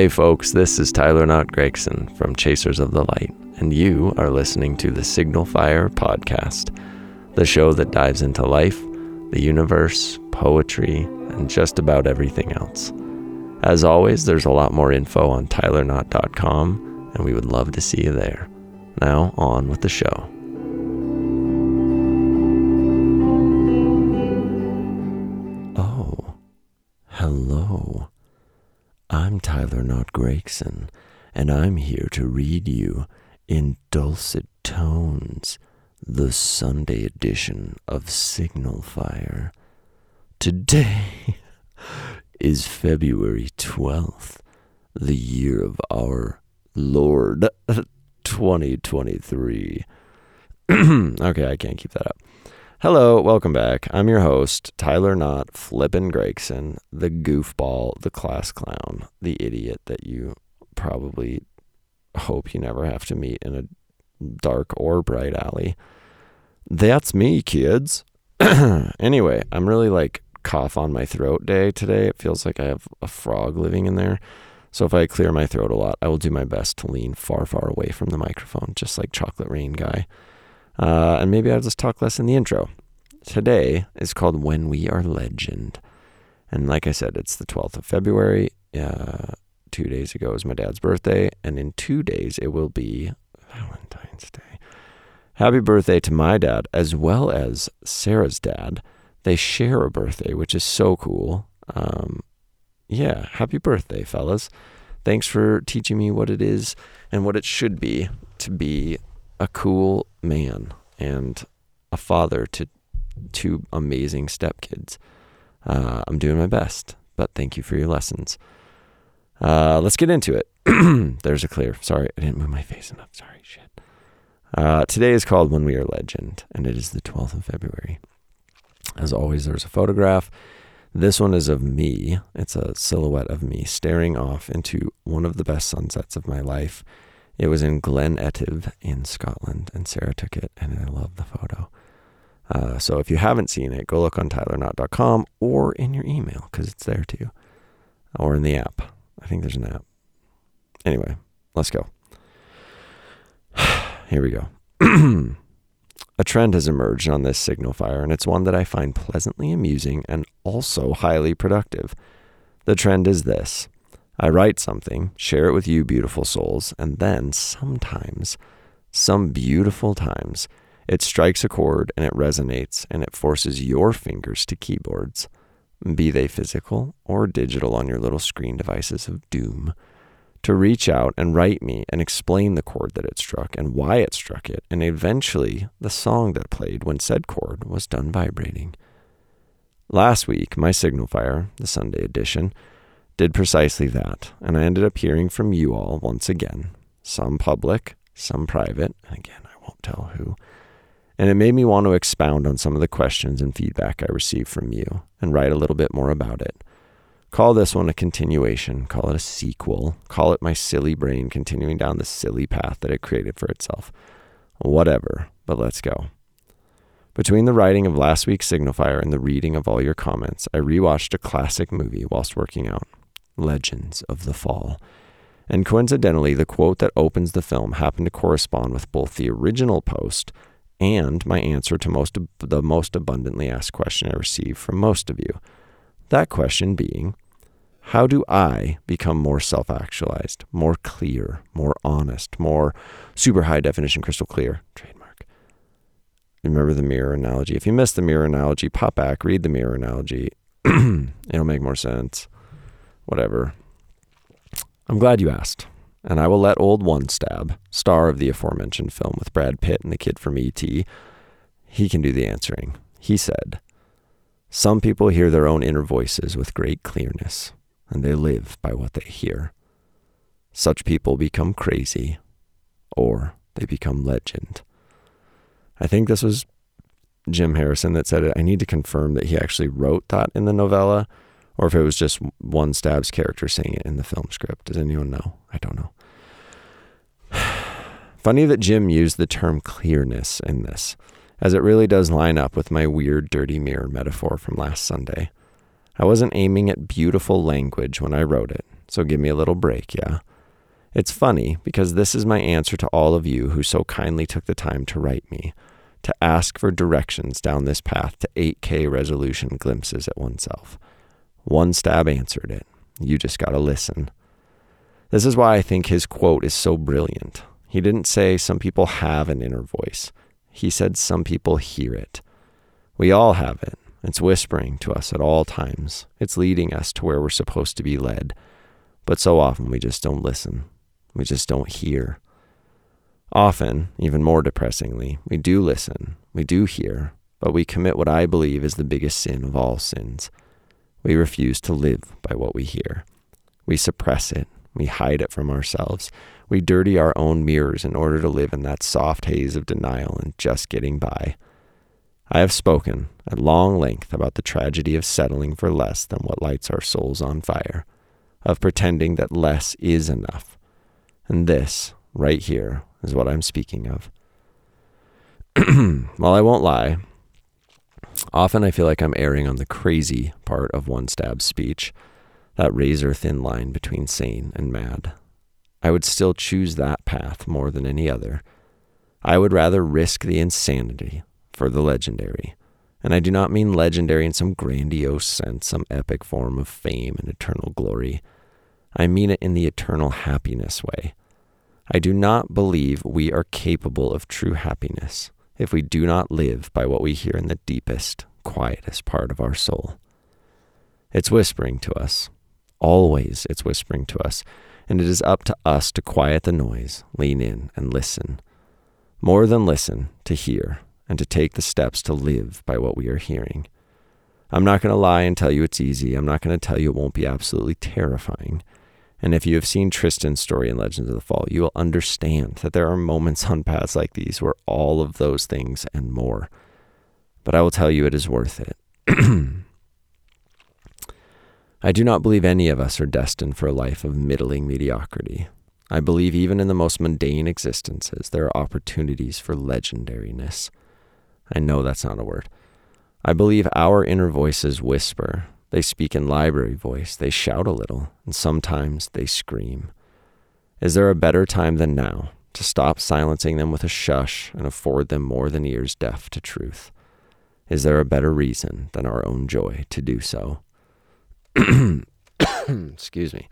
Hey folks, this is Tyler Knott Gregson from Chasers of the Light, and you are listening to the Signal Fire Podcast, the show that dives into life, the universe, poetry, and just about everything else. As always, there's a lot more info on tylerknott.com, and we would love to see you there. Now, on with the show. Oh, hello. I'm Tyler Knott Gregson, and I'm here to read you in dulcet tones the Sunday edition of Signal Fire. Today is February 12th, the year of our Lord 2023. okay, I can't keep that up. Hello, welcome back. I'm your host, Tyler Knott Flippin' Gregson, the goofball, the class clown, the idiot that you probably hope you never have to meet in a dark or bright alley. That's me, kids. anyway, I'm really like cough on my throat day today. It feels like I have a frog living in there. So if I clear my throat a lot, I will do my best to lean far, far away from the microphone, just like Chocolate Rain Guy. Uh, and maybe I'll just talk less in the intro. Today is called When We Are Legend. And like I said, it's the 12th of February. Uh, two days ago was my dad's birthday. And in two days, it will be Valentine's Day. Happy birthday to my dad, as well as Sarah's dad. They share a birthday, which is so cool. Um, yeah, happy birthday, fellas. Thanks for teaching me what it is and what it should be to be a cool man and a father to two amazing stepkids. Uh, I'm doing my best, but thank you for your lessons. Uh, let's get into it. There's a clear. Sorry, I didn't move my face enough. Sorry, shit. Uh, today is called When We Are Legend, and it is the 12th of February. As always, there's a photograph. This one is of me. It's a silhouette of me staring off into one of the best sunsets of my life it was in Glen Etive in Scotland, and Sarah took it, and I love the photo. Uh, so if you haven't seen it, go look on tylerknott.com or in your email because it's there too, or in the app. I think there's an app. Anyway, let's go. Here we go. a trend has emerged on this signal fire, and it's one that I find pleasantly amusing and also highly productive. The trend is this I write something, share it with you, beautiful souls, and then sometimes, some beautiful times, it strikes a chord and it resonates and it forces your fingers to keyboards, be they physical or digital on your little screen devices of doom, to reach out and write me and explain the chord that it struck and why it struck it, and eventually the song that played when said chord was done vibrating. Last week, my signal fire, the Sunday edition, did precisely that, and I ended up hearing from you all once again, some public, some private, and again, I won't tell who. And it made me want to expound on some of the questions and feedback I received from you and write a little bit more about it. Call this one a continuation, call it a sequel, call it my silly brain continuing down the silly path that it created for itself. Whatever, but let's go. Between the writing of last week's Signal Fire and the reading of all your comments, I rewatched a classic movie whilst working out. Legends of the Fall. And coincidentally, the quote that opens the film happened to correspond with both the original post and my answer to most the most abundantly asked question I received from most of you. That question being, how do I become more self actualized, more clear, more honest, more super high definition, crystal clear? Trademark. Remember the mirror analogy. If you missed the mirror analogy, pop back, read the mirror analogy. It'll make more sense whatever. I'm glad you asked, and I will let old One Stab, star of the aforementioned film with Brad Pitt and the kid from E.T., he can do the answering. He said, Some people hear their own inner voices with great clearness, and they live by what they hear. Such people become crazy, or they become legend. I think this was Jim Harrison that said it. I need to confirm that he actually wrote that in the novella or if it was just one Stab's character saying it in the film script. Does anyone know? I don't know. Funny that Jim used the term clearness in this, as it really does line up with my weird dirty mirror metaphor from last Sunday. I wasn't aiming at beautiful language when I wrote it, so give me a little break, yeah? It's funny because this is my answer to all of you who so kindly took the time to write me, to ask for directions down this path to 8K resolution glimpses at oneself. One stab answered it. You just got to listen. This is why I think his quote is so brilliant. He didn't say some people have an inner voice. He said some people hear it. We all have it. It's whispering to us at all times. It's leading us to where we're supposed to be led. But so often we just don't listen. We just don't hear. Often, even more depressingly, we do listen, we do hear, but we commit what I believe is the biggest sin of all sins. We refuse to live by what we hear. We suppress it, we hide it from ourselves, we dirty our own mirrors in order to live in that soft haze of denial and just getting by. I have spoken at long length about the tragedy of settling for less than what lights our souls on fire, of pretending that less is enough. And this, right here, is what I'm speaking of. While I won't lie, often I feel like I'm erring on the crazy part of one stab speech, that razor thin line between sane and mad. I would still choose that path more than any other. I would rather risk the insanity for the legendary. And I do not mean legendary in some grandiose sense, some epic form of fame and eternal glory. I mean it in the eternal happiness way. I do not believe we are capable of true happiness if we do not live by what we hear in the deepest, quietest part of our soul. It's whispering to us. Always it's whispering to us and it is up to us to quiet the noise, lean in, and listen. More than listen, to hear, and to take the steps to live by what we are hearing. I'm not going to lie and tell you it's easy. I'm not going to tell you it won't be absolutely terrifying. And if you have seen Tristan's story in Legends of the Fall, you will understand that there are moments on paths like these where all of those things and more. But I will tell you it is worth it. I do not believe any of us are destined for a life of middling mediocrity. I believe even in the most mundane existences, there are opportunities for legendariness. I know that's not a word. I believe our inner voices whisper. They speak in library voice, they shout a little, and sometimes they scream. Is there a better time than now to stop silencing them with a shush and afford them more than ears deaf to truth? Is there a better reason than our own joy to do so? Excuse me.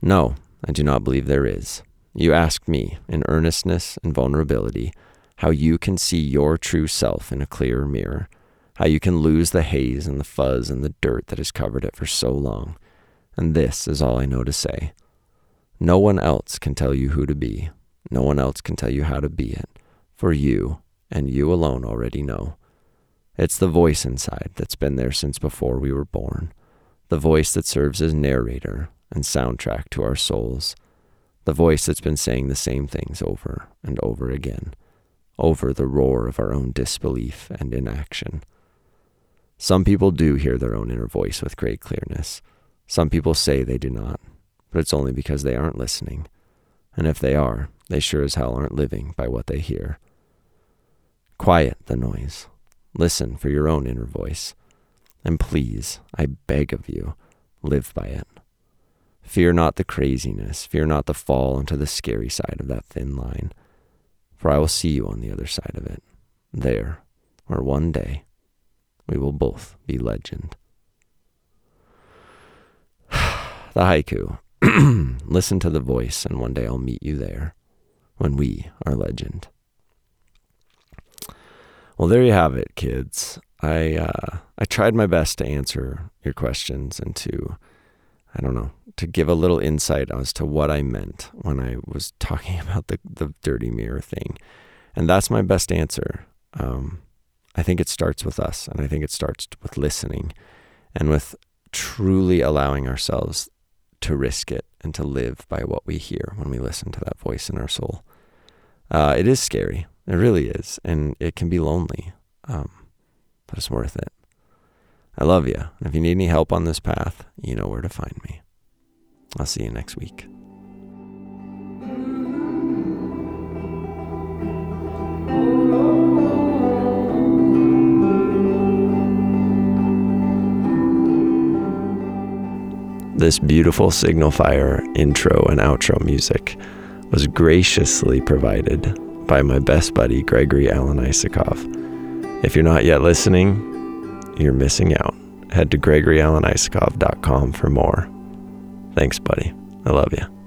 No, I do not believe there is. You ask me, in earnestness and vulnerability, how you can see your true self in a clearer mirror, how you can lose the haze and the fuzz and the dirt that has covered it for so long. And this is all I know to say. No one else can tell you who to be. No one else can tell you how to be it, for you, and you alone already know. It's the voice inside that's been there since before we were born the voice that serves as narrator and soundtrack to our souls, the voice that's been saying the same things over and over again, over the roar of our own disbelief and inaction. Some people do hear their own inner voice with great clearness. Some people say they do not, but it's only because they aren't listening. And if they are, they sure as hell aren't living by what they hear. Quiet the noise. Listen for your own inner voice. And please, I beg of you, live by it. Fear not the craziness, fear not the fall into the scary side of that thin line, for I will see you on the other side of it, there, where one day we will both be legend. the haiku. Listen to the voice, and one day I'll meet you there when we are legend. Well, there you have it, kids. I uh, I tried my best to answer your questions and to I don't know to give a little insight as to what I meant when I was talking about the the dirty mirror thing, and that's my best answer. Um, I think it starts with us, and I think it starts with listening, and with truly allowing ourselves to risk it and to live by what we hear when we listen to that voice in our soul. Uh, it is scary. It really is, and it can be lonely. Um, but it's worth it. I love you. If you need any help on this path, you know where to find me. I'll see you next week. This beautiful Signal Fire intro and outro music was graciously provided by my best buddy, Gregory Alan Isakov. If you're not yet listening, you're missing out. Head to GregoryAlanIsakov.com for more. Thanks, buddy. I love you.